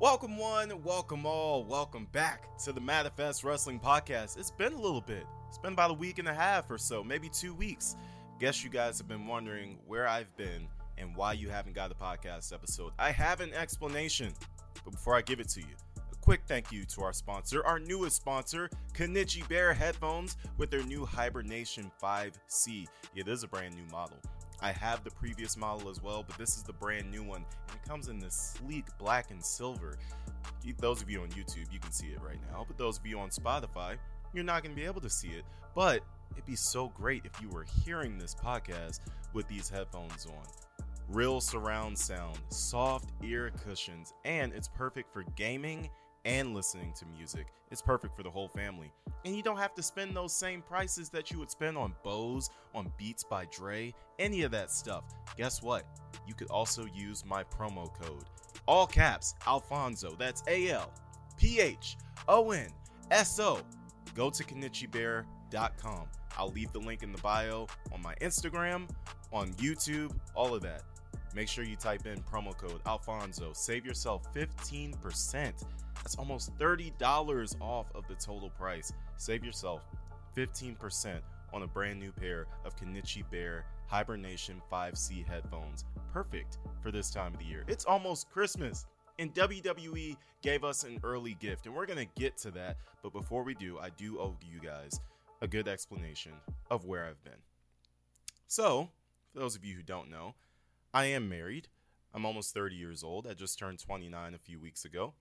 Welcome one, welcome all, welcome back to the Manifest Wrestling Podcast. It's been a little bit. It's been about a week and a half or so, maybe two weeks. Guess you guys have been wondering where I've been and why you haven't got a podcast episode. I have an explanation, but before I give it to you, a quick thank you to our sponsor, our newest sponsor, Kanichi Bear Headphones with their new Hibernation 5C. Yeah, It is a brand new model. I have the previous model as well, but this is the brand new one, and it comes in this sleek black and silver. Those of you on YouTube, you can see it right now, but those of you on Spotify, you're not going to be able to see it. But it'd be so great if you were hearing this podcast with these headphones on. Real surround sound, soft ear cushions, and it's perfect for gaming and listening to music. It's perfect for the whole family. And you don't have to spend those same prices that you would spend on Bose, on Beats by Dre, any of that stuff. Guess what? You could also use my promo code. All caps, Alphonso. That's A L P H O N S O. Go to KenichiBear.com. I'll leave the link in the bio on my Instagram, on YouTube, all of that. Make sure you type in promo code Alphonso. Save yourself 15%. That's almost $30 off of the total price. Save yourself 15% on a brand new pair of Kenichi Bear Hibernation 5C headphones. Perfect for this time of the year. It's almost Christmas. And WWE gave us an early gift, and we're to get to that. But before we do, I do owe you guys a good explanation of where I've been. So, for those of you who don't know, I am married. I'm almost 30 years old. I just turned 29 a few weeks ago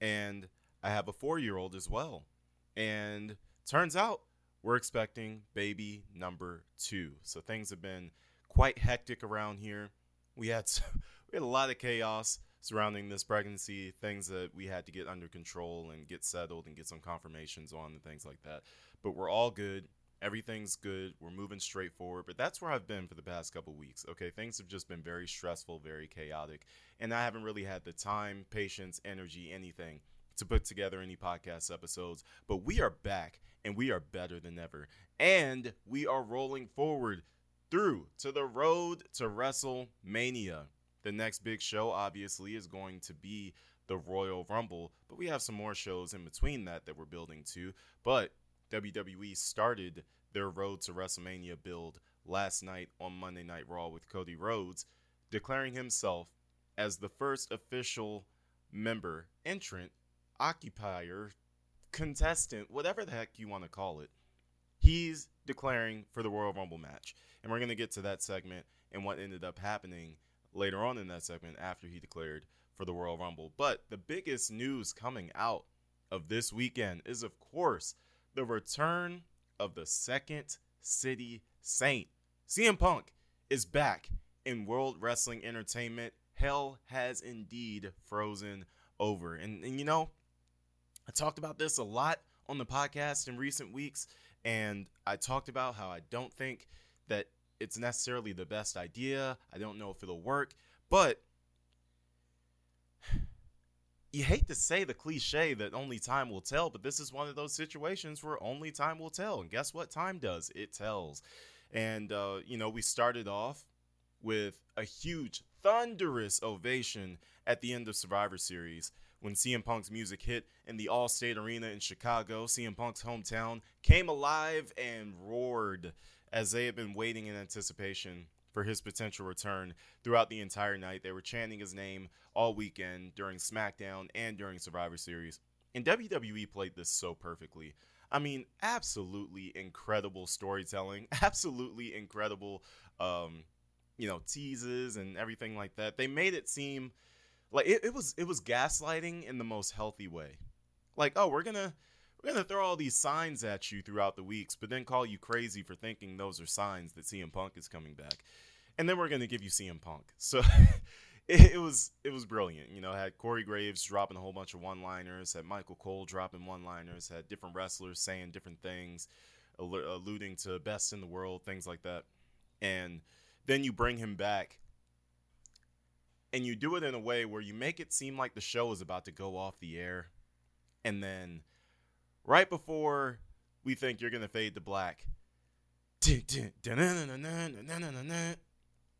and I have a four year old as well. And turns out we're expecting baby number two. So things have been quite hectic around here. We had we had a lot of chaos surrounding this pregnancy, things that we had to get under control and get settled and get some confirmations on and things like that. But we're all good. Everything's good. We're moving straight forward. But that's where I've been for the past couple weeks. Okay, things have just been very stressful, very chaotic, and I haven't really had the time, patience, energy, anything to put together any podcast episodes. But we are back and we are better than ever. And we are rolling forward through to the road to WrestleMania. The next big show, obviously, is going to be the Royal Rumble, but we have some more shows in between that that we're building to. But WWE started their road to WrestleMania build last night on Monday Night Raw with Cody Rhodes, declaring himself as the first official member, entrant, occupier, contestant, whatever the heck you want to call it. He's declaring for the Royal Rumble match. And we're going to get to that segment and what ended up happening later on in that segment after he declared for the Royal Rumble. But the biggest news coming out of this weekend is, of course, the return of the second city saint. CM Punk is back in World Wrestling Entertainment. Hell has indeed frozen over. And, and you know, I talked about this a lot on the podcast in recent weeks, and I talked about how I don't think that it's necessarily the best idea. I don't know if it'll work, but you hate to say the cliche that only time will tell, but this is one of those situations where only time will tell. And guess what time does? It tells. And, uh, you know, we started off with a huge, thunderous ovation at the end of Survivor Series when CM Punk's music hit in the Allstate Arena in Chicago. CM Punk's hometown came alive and roared as they had been waiting in anticipation for his potential return throughout the entire night. They were chanting his name all weekend during SmackDown and during Survivor Series. And WWE played this so perfectly. I mean, absolutely incredible storytelling, absolutely incredible, um, you know, teases and everything like that. They made it seem like it, it was it was gaslighting in the most healthy way. Like, oh, we're gonna we're gonna throw all these signs at you throughout the weeks, but then call you crazy for thinking those are signs that CM Punk is coming back and then we're gonna give you CM Punk. So it, it, was it was brilliant. You know, had Corey Graves dropping a whole bunch of one-liners, had Michael Cole dropping one-liners, had different wrestlers saying different things, alluding to best in the world, things like that. And then you bring him back, and you do it in a way where you make it seem like the show is about to go off the air, and then right before we think you're gonna fade to black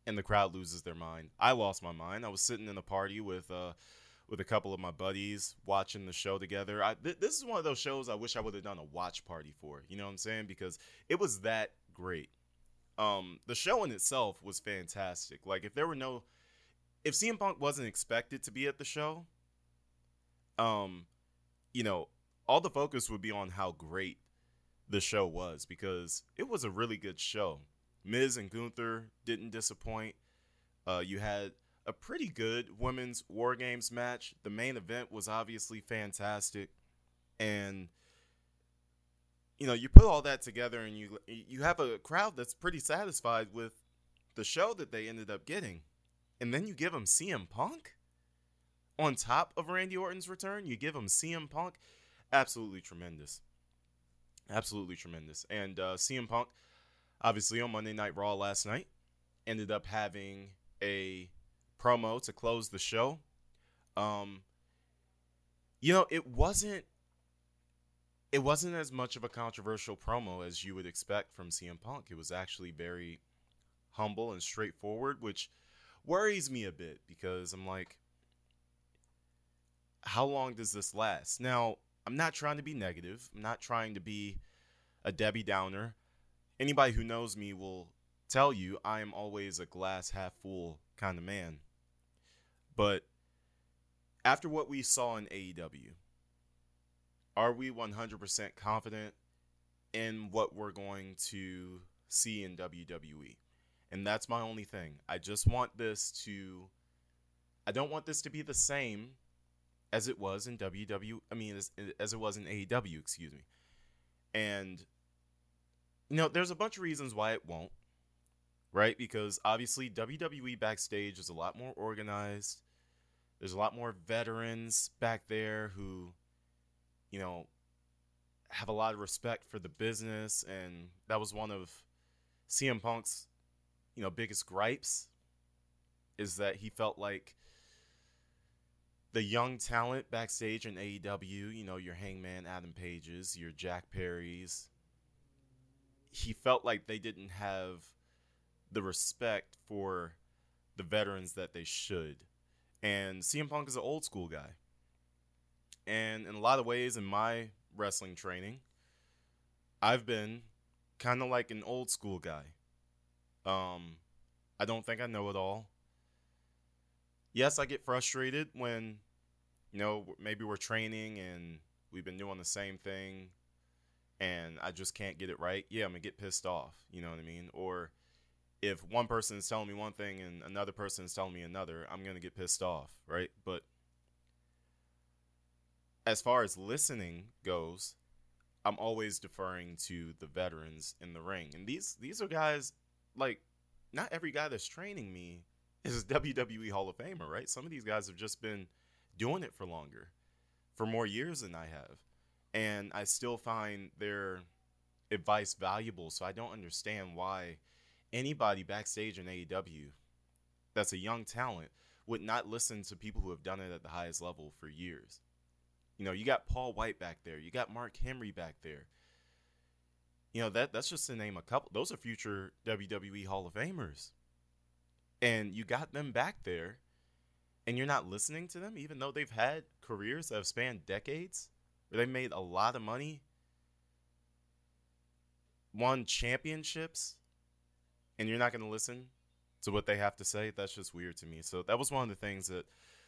and the crowd loses their mind. I lost my mind. I was sitting in a party with uh, with a couple of my buddies watching the show together. I, th- this is one of those shows I wish I would have done a watch party for. You know what I'm saying? Because it was that great. Um, the show in itself was fantastic. Like if there were no, if CM Punk wasn't expected to be at the show, um, you know, all the focus would be on how great the show was because it was a really good show. Miz and Gunther didn't disappoint. Uh, you had a pretty good women's War Games match. The main event was obviously fantastic, and you know you put all that together, and you you have a crowd that's pretty satisfied with the show that they ended up getting, and then you give them CM Punk on top of Randy Orton's return. You give them CM Punk, absolutely tremendous, absolutely tremendous, and uh, CM Punk obviously on Monday Night Raw last night ended up having a promo to close the show. Um, you know, it wasn't it wasn't as much of a controversial promo as you would expect from CM Punk. It was actually very humble and straightforward, which worries me a bit because I'm like, how long does this last? Now, I'm not trying to be negative. I'm not trying to be a Debbie Downer. Anybody who knows me will tell you I am always a glass half full kind of man. But after what we saw in AEW, are we 100% confident in what we're going to see in WWE? And that's my only thing. I just want this to I don't want this to be the same as it was in WWE, I mean as, as it was in AEW, excuse me. And you know, there's a bunch of reasons why it won't. Right? Because obviously WWE backstage is a lot more organized there's a lot more veterans back there who, you know, have a lot of respect for the business, and that was one of CM Punk's, you know, biggest gripes, is that he felt like the young talent backstage in AEW, you know, your Hangman Adam Pages, your Jack Perry's, he felt like they didn't have the respect for the veterans that they should. And CM Punk is an old school guy. And in a lot of ways, in my wrestling training, I've been kind of like an old school guy. Um, I don't think I know it all. Yes, I get frustrated when, you know, maybe we're training and we've been doing the same thing and I just can't get it right. Yeah, I'm going to get pissed off. You know what I mean? Or if one person is telling me one thing and another person is telling me another, I'm going to get pissed off, right? But as far as listening goes, I'm always deferring to the veterans in the ring. And these these are guys like not every guy that's training me is WWE Hall of Famer, right? Some of these guys have just been doing it for longer, for more years than I have. And I still find their advice valuable, so I don't understand why anybody backstage in AEW that's a young talent would not listen to people who have done it at the highest level for years. You know, you got Paul White back there, you got Mark Henry back there. You know, that that's just to name a couple. Those are future WWE Hall of Famers. And you got them back there and you're not listening to them even though they've had careers that have spanned decades where they made a lot of money, won championships, and you're not going to listen to what they have to say, that's just weird to me. So that was one of the things that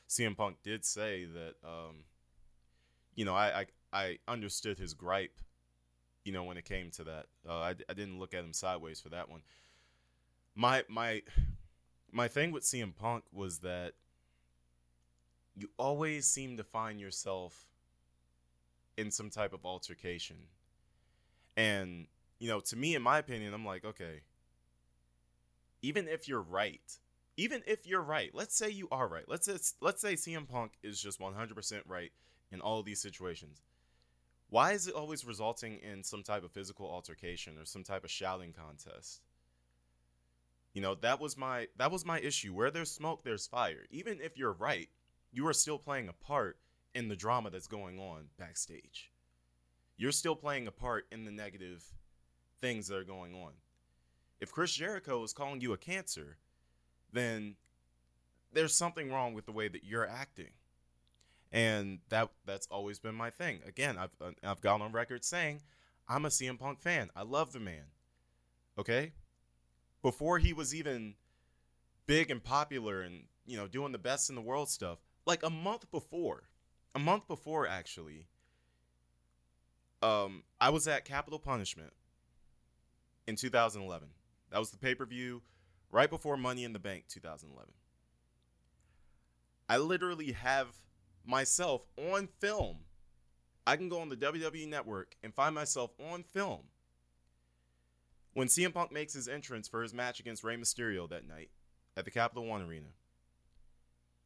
CM Punk did say that, um, you know, I, I, I understood his gripe, you know, when it came to that. Uh, I, I didn't look at him sideways for that one. My my my thing with CM Punk was that you always seem to find yourself in some type of altercation. And, you know, to me, in my opinion, I'm like, okay, even if you're right, even if you're right, let's say you are right. Let's say, let's say CM Punk is just 100% right in all these situations. Why is it always resulting in some type of physical altercation or some type of shouting contest? You know, that was my that was my issue. Where there's smoke, there's fire. Even if you're right, you are still playing a part in the drama that's going on backstage. You're still playing a part in the negative things that are going on. If Chris Jericho is calling you a cancer, then there's something wrong with the way that you're acting. and that that's always been my thing. Again, I've I've gone on record saying I'm a CM Punk fan. I love the man. Okay, before he was even big and popular and you know doing the best in the world stuff, like a month before, a month before actually, um, I was at Capitol Punishment in 2011. That was the pay per view right before Money in the Bank 2011. I literally have myself on film. I can go on the WWE network and find myself on film when CM Punk makes his entrance for his match against Rey Mysterio that night at the Capital One Arena.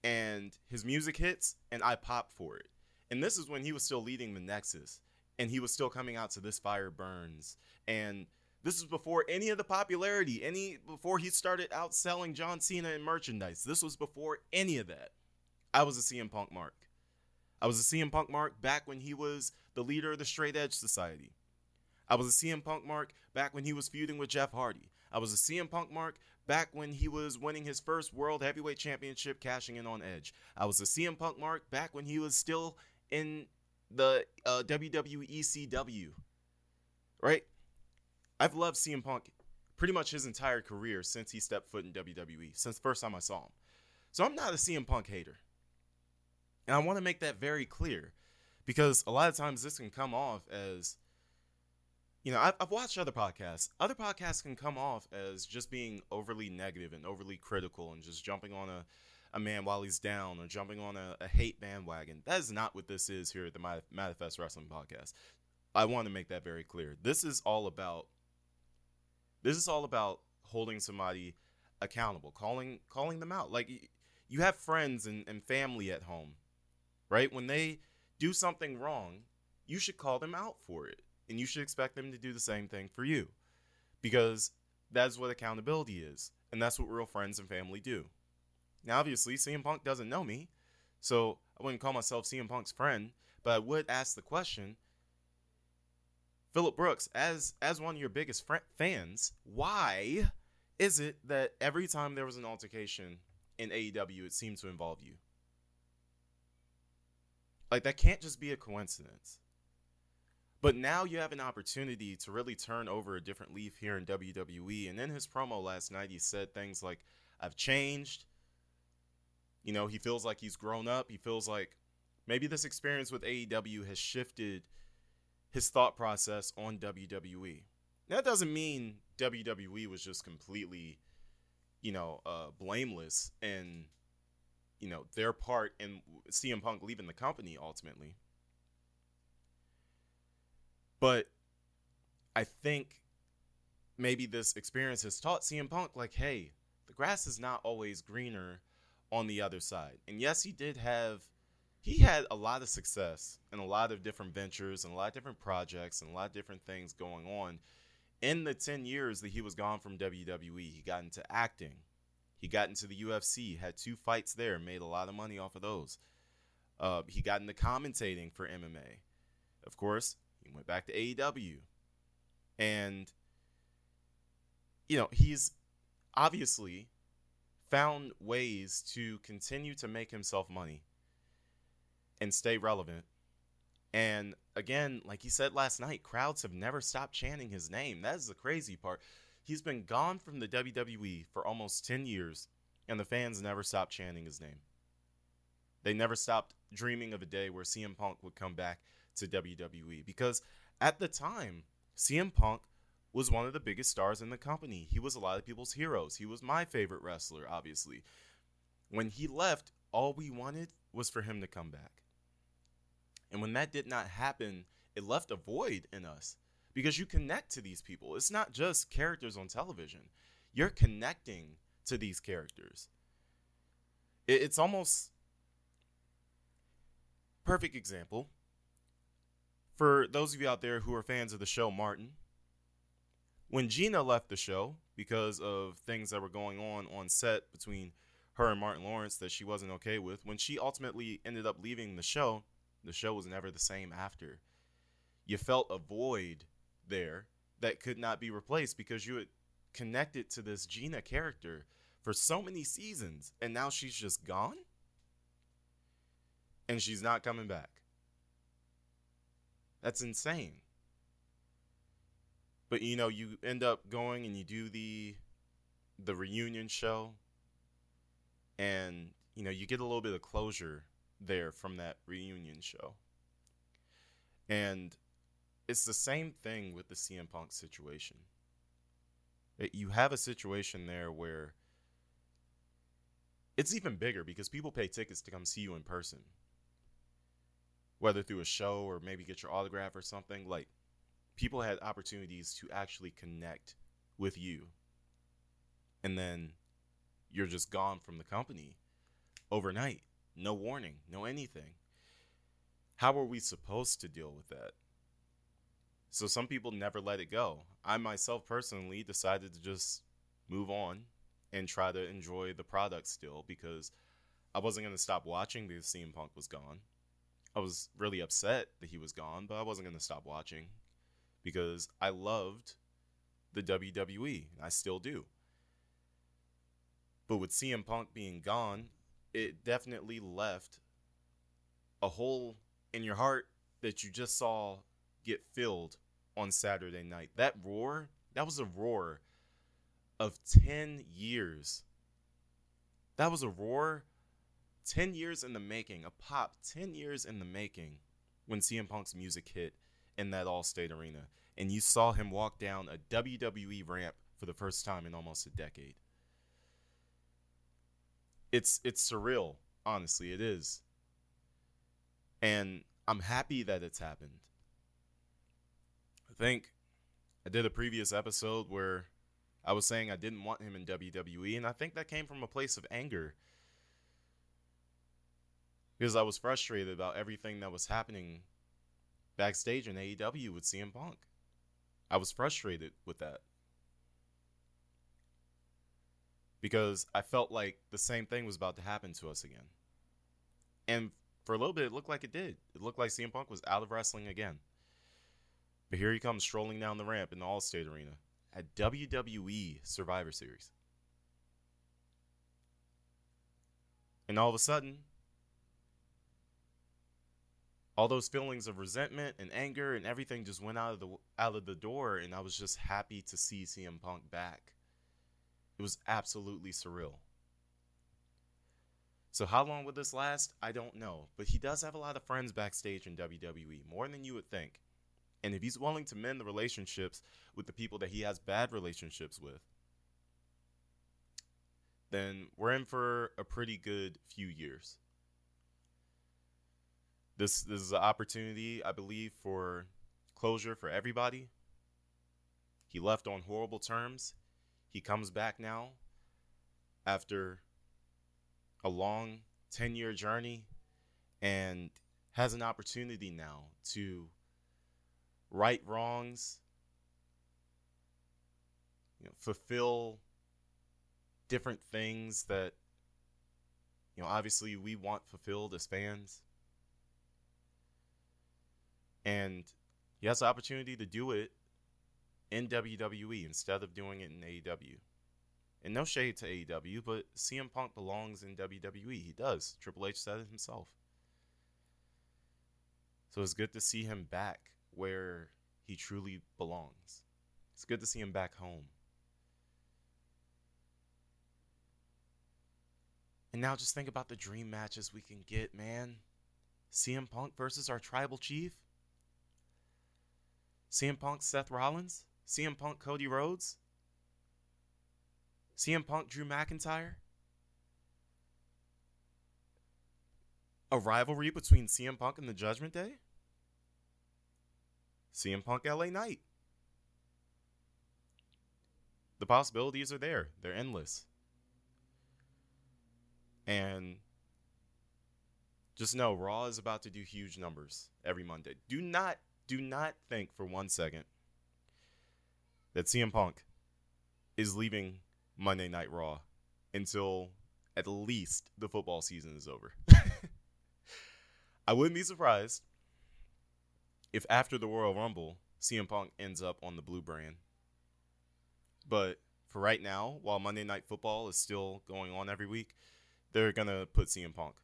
And his music hits, and I pop for it. And this is when he was still leading the Nexus, and he was still coming out to This Fire Burns. And this was before any of the popularity, any before he started out selling John Cena and merchandise. This was before any of that. I was a CM Punk mark. I was a CM Punk mark back when he was the leader of the Straight Edge Society. I was a CM Punk mark back when he was feuding with Jeff Hardy. I was a CM Punk mark back when he was winning his first World Heavyweight Championship, cashing in on Edge. I was a CM Punk mark back when he was still in the uh, WWE ECW. Right? I've loved CM Punk pretty much his entire career since he stepped foot in WWE, since the first time I saw him. So I'm not a CM Punk hater. And I want to make that very clear because a lot of times this can come off as, you know, I've, I've, watched other podcasts. Other podcasts can come off as just being overly negative and overly critical and just jumping on a, a man while he's down or jumping on a, a hate bandwagon. That is not what this is here at the Manifest Wrestling Podcast. I want to make that very clear. This is all about. This is all about holding somebody accountable, calling calling them out. Like you have friends and, and family at home right? When they do something wrong, you should call them out for it. And you should expect them to do the same thing for you. Because that's what accountability is. And that's what real friends and family do. Now, obviously, CM Punk doesn't know me. So I wouldn't call myself CM Punk's friend. But I would ask the question Phillip Brooks, as as one of your biggest fr- fans, why is it that every time there was an altercation in AEW, it seemed to involve you? Like that can't just be a coincidence. But now you have an opportunity to really turn over a different leaf here in WWE. And in his promo last night, he said things like, I've changed. You know, he feels like he's grown up. He feels like maybe this experience with AEW has shifted his thought process on WWE. That doesn't mean WWE was just completely, you know, uh, blameless and you know their part in CM Punk leaving the company ultimately. But I think maybe this experience has taught CM Punk like, hey, the grass is not always greener on the other side. And yes, he did have he had a lot of success and a lot of different ventures and a lot of different projects and a lot of different things going on in the 10 years that he was gone from WWE. He got into acting. He got into the UFC, had two fights there, made a lot of money off of those. Uh, he got into commentating for MMA. Of course, he went back to AEW. And, you know, he's obviously found ways to continue to make himself money and stay relevant. And again, like he said last night, crowds have never stopped chanting his name. That is the crazy part. He's been gone from the WWE for almost 10 years, and the fans never stopped chanting his name. They never stopped dreaming of a day where CM Punk would come back to WWE because at the time, CM Punk was one of the biggest stars in the company. He was a lot of people's heroes. He was my favorite wrestler, obviously. When he left, all we wanted was for him to come back. And when that did not happen, it left a void in us because you connect to these people. It's not just characters on television, you're connecting to these characters. It's almost perfect example for those of you out there who are fans of the show Martin. When Gina left the show because of things that were going on on set between her and Martin Lawrence that she wasn't okay with, when she ultimately ended up leaving the show, the show was never the same after. You felt a void there that could not be replaced because you had connected to this Gina character for so many seasons and now she's just gone? And she's not coming back. That's insane. But you know, you end up going and you do the the reunion show and you know, you get a little bit of closure there from that reunion show. And it's the same thing with the CM Punk situation. It, you have a situation there where it's even bigger because people pay tickets to come see you in person. Whether through a show or maybe get your autograph or something, like people had opportunities to actually connect with you. And then you're just gone from the company overnight. No warning, no anything. How are we supposed to deal with that? So some people never let it go. I myself personally decided to just move on and try to enjoy the product still because I wasn't going to stop watching because CM Punk was gone. I was really upset that he was gone, but I wasn't going to stop watching because I loved the WWE. I still do. But with CM Punk being gone, it definitely left a hole in your heart that you just saw get filled on Saturday night. That roar, that was a roar of 10 years. That was a roar 10 years in the making, a pop 10 years in the making when CM Punk's music hit in that Allstate Arena. And you saw him walk down a WWE ramp for the first time in almost a decade. It's it's surreal, honestly, it is. And I'm happy that it's happened. I think I did a previous episode where I was saying I didn't want him in WWE, and I think that came from a place of anger. Because I was frustrated about everything that was happening backstage in AEW with CM Punk. I was frustrated with that. Because I felt like the same thing was about to happen to us again. And for a little bit, it looked like it did. It looked like CM Punk was out of wrestling again. But here he comes strolling down the ramp in the Allstate Arena at WWE Survivor Series. And all of a sudden, all those feelings of resentment and anger and everything just went out of the out of the door and I was just happy to see CM Punk back. It was absolutely surreal. So how long would this last? I don't know, but he does have a lot of friends backstage in WWE, more than you would think. And if he's willing to mend the relationships with the people that he has bad relationships with, then we're in for a pretty good few years. This this is an opportunity, I believe, for closure for everybody. He left on horrible terms. He comes back now after a long 10 year journey and has an opportunity now to right wrongs, you know, fulfill different things that you know obviously we want fulfilled as fans. And he has the opportunity to do it in WWE instead of doing it in AEW. And no shade to AEW, but CM Punk belongs in WWE. He does. Triple H said it himself. So it's good to see him back where he truly belongs. It's good to see him back home. And now just think about the dream matches we can get, man. CM Punk versus our tribal chief. CM Punk Seth Rollins. CM Punk Cody Rhodes. CM Punk Drew McIntyre. A rivalry between CM Punk and the Judgment Day. CM Punk LA Knight. The possibilities are there, they're endless. And just know Raw is about to do huge numbers every Monday. Do not do not think for one second that CM Punk is leaving Monday Night Raw until at least the football season is over. I wouldn't be surprised if after the Royal Rumble, CM Punk ends up on the blue brand. But for right now, while Monday Night Football is still going on every week, they're going to put CM Punk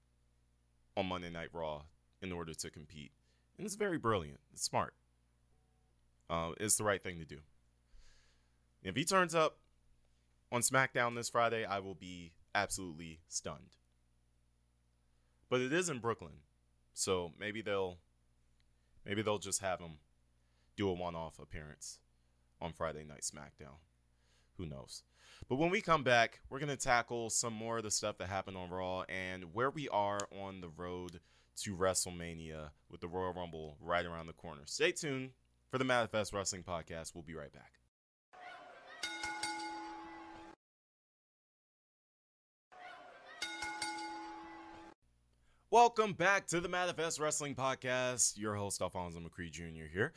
on Monday Night Raw in order to compete. And it's very brilliant. It's smart. Uh, it's the right thing to do. If he turns up on SmackDown this Friday, I will be absolutely stunned. But it is in Brooklyn, so maybe they'll maybe they'll just have him do a one-off appearance on Friday Night SmackDown. Who knows? But when we come back, we're going to tackle some more of the stuff that happened on Raw and where we are on the road to WrestleMania with the Royal Rumble right around the corner. Stay tuned for the Manifest Wrestling Podcast. We'll be right back. Welcome back to the Manifest Wrestling Podcast. Your host, Alphonso McCree Jr. here.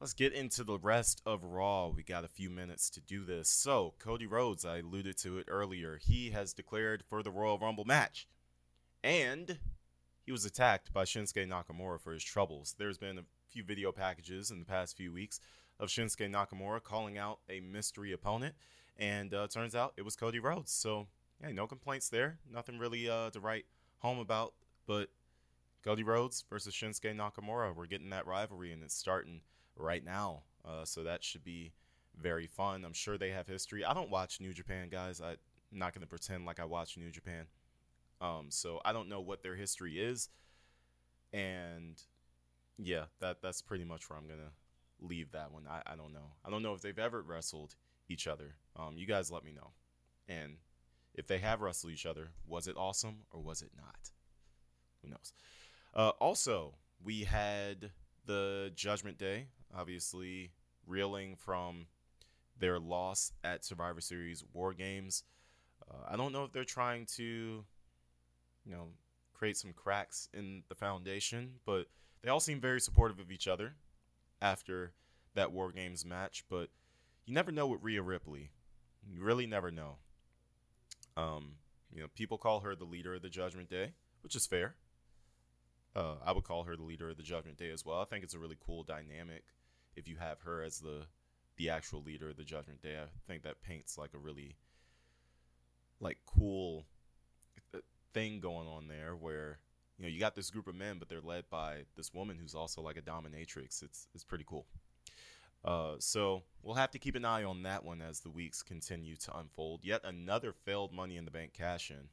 Let's get into the rest of Raw. We got a few minutes to do this. So, Cody Rhodes, I alluded to it earlier, he has declared for the Royal Rumble match. And he was attacked by Shinsuke Nakamura for his troubles. There's been a few video packages in the past few weeks of Shinsuke Nakamura calling out a mystery opponent. And uh, turns out it was Cody Rhodes. So, yeah, no complaints there. Nothing really uh, to write home about. But Cody Rhodes versus Shinsuke Nakamura, we're getting that rivalry, and it's starting right now. Uh, so that should be very fun. I'm sure they have history. I don't watch New Japan, guys. I'm not going to pretend like I watch New Japan. Um, so I don't know what their history is. And yeah, that that's pretty much where I'm to leave that one. I, I don't know. I don't know if they've ever wrestled each other. Um, you guys let me know. And if they have wrestled each other, was it awesome or was it not? Who knows? Uh, also, we had the Judgment Day obviously reeling from their loss at Survivor Series War Games. Uh, I don't know if they're trying to, you know, create some cracks in the foundation, but they all seem very supportive of each other after that War Games match. But you never know with Rhea Ripley. You really never know. Um, you know, people call her the leader of the Judgment Day, which is fair. Uh, I would call her the leader of the Judgment Day as well. I think it's a really cool dynamic if you have her as the the actual leader of the Judgment Day. I think that paints like a really like cool thing going on there where you know you got this group of men but they're led by this woman who's also like a dominatrix. It's it's pretty cool. Uh, so we'll have to keep an eye on that one as the weeks continue to unfold. Yet another failed money in the bank cash in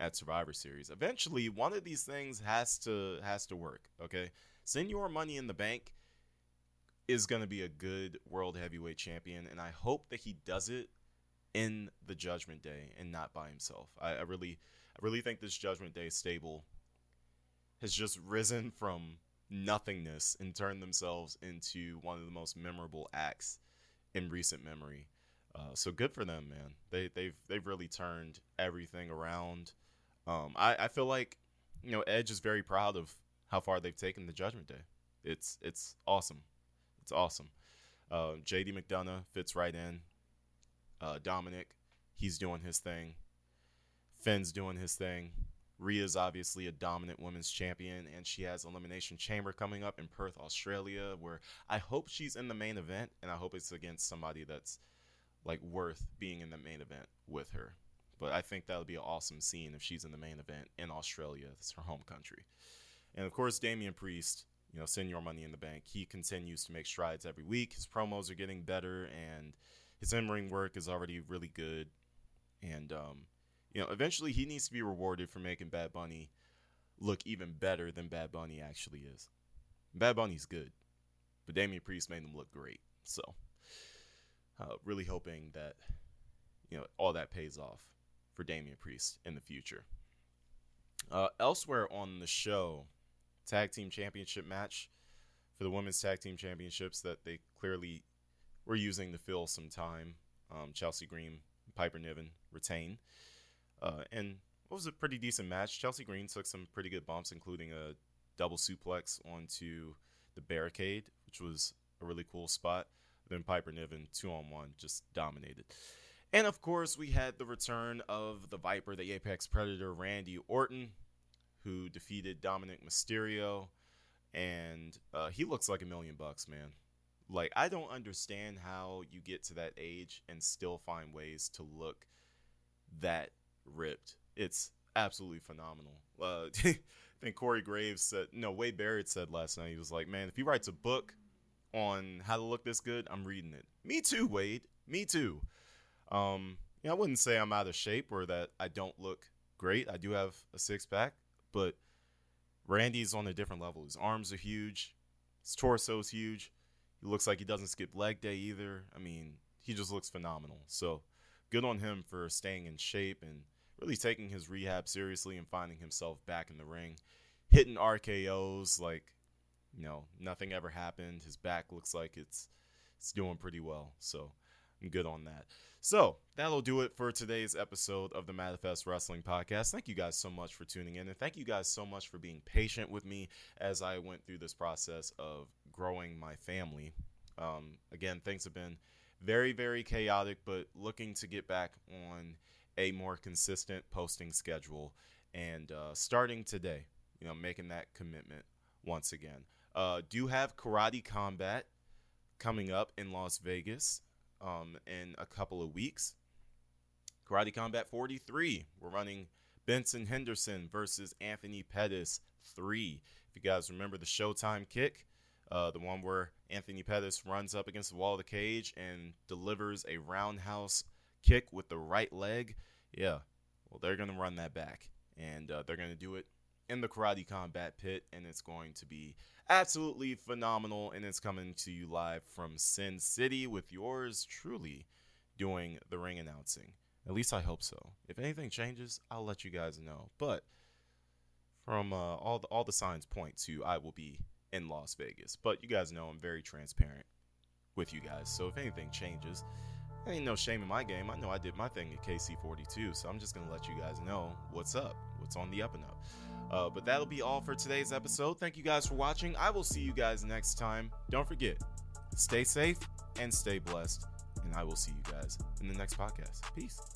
at survivor series. Eventually one of these things has to has to work okay? Señor money in the bank is going to be a good world heavyweight champion, and I hope that he does it in the Judgment Day and not by himself. I, I really, I really think this Judgment Day stable has just risen from nothingness and turned themselves into one of the most memorable acts in recent memory. Uh, so good for them, man. They they've they've really turned everything around. Um, I, I feel like you know Edge is very proud of how far they've taken the Judgment Day. It's it's awesome. It's awesome. Uh, JD McDonagh fits right in. Uh, Dominik, he's doing his thing. Finn's doing his thing. Rhea's obviously a dominant women's champion, and she has Elimination Chamber coming up in Perth, Australia, where I hope she's in the main event, and I hope it's against somebody that's like worth being in the main event with her. But I think that would be an awesome scene if she's in the main event in Australia. It's her home country. And of course, Damian Priest, you know, send your money in the bank. He continues to make strides every week. His promos are getting better, and his in-ring work is already really good. And um, you know, eventually he needs to be rewarded for making Bad Bunny look even better than Bad Bunny actually is. Bad Bunny's good, but Damian Priest made him look great. So, uh, really hoping that you know all that pays off for Damian Priest in the future. Uh, elsewhere on the show, tag team championship match for the women's tag team championships that they clearly were using to fill some time. Um, Chelsea Green, Piper Niven retain. Uh, and it was a pretty decent match. Chelsea Green took some pretty good bumps, including a double suplex onto the barricade, which was a really cool spot. Then Piper Niven, two on one, just dominated. And of course, we had the return of the Viper, the Apex Predator, Randy Orton, who defeated Dominik Mysterio, and uh, he looks like a million bucks, man. Like I don't understand how you get to that age and still find ways to look that ripped. It's absolutely phenomenal. Uh, I think Corey Graves said, no, Wade Barrett said last night, he was like, man, if he writes a book on how to look this good, I'm reading it. Me too, Wade. Me too. Um, yeah, I wouldn't say I'm out of shape or that I don't look great. I do have a six pack, but Randy's on a different level. His arms are huge, his torso's huge. He looks like he doesn't skip leg day either. I mean, he just looks phenomenal. So good on him for staying in shape and really taking his rehab seriously and finding himself back in the ring, hitting RKO's like, you know, nothing ever happened. His back looks like it's it's doing pretty well. So I'm good on that. So that'll do it for today's episode of the Manifest Wrestling Podcast. Thank you guys so much for tuning in, and thank you guys so much for being patient with me as I went through this process of growing my family. Um, again, things have been very, very chaotic, but looking to get back on a more consistent posting schedule and uh, starting today, you know, making that commitment once again. Uh, do have Karate Combat coming up in Las Vegas um, in a couple of weeks. Karate Combat 43, we're running Benson Henderson versus Anthony Pettis 3. If you guys remember the Showtime kick, uh, the one where Anthony Pettis runs up against the wall of the cage and delivers a roundhouse kick with the right leg. Yeah, well, they're going to run that back. And uh, they're going to do it in the Karate Combat Pit. And it's going to be absolutely phenomenal. And it's coming to you live from Sin City with yours truly doing the ring announcing. At least I hope so. If anything changes, I'll let you guys know. But from uh, all the all the signs point to I will be in Las Vegas. But you guys know I'm very transparent with you guys. So if anything changes, ain't no shame in my game. I know I did my thing at KC42, so I'm just gonna let you guys know what's up, what's on the up and up. Uh, but that'll be all for today's episode. Thank you guys for watching. I will see you guys next time. Don't forget, stay safe and stay blessed. And I will see you guys in the next podcast. Peace.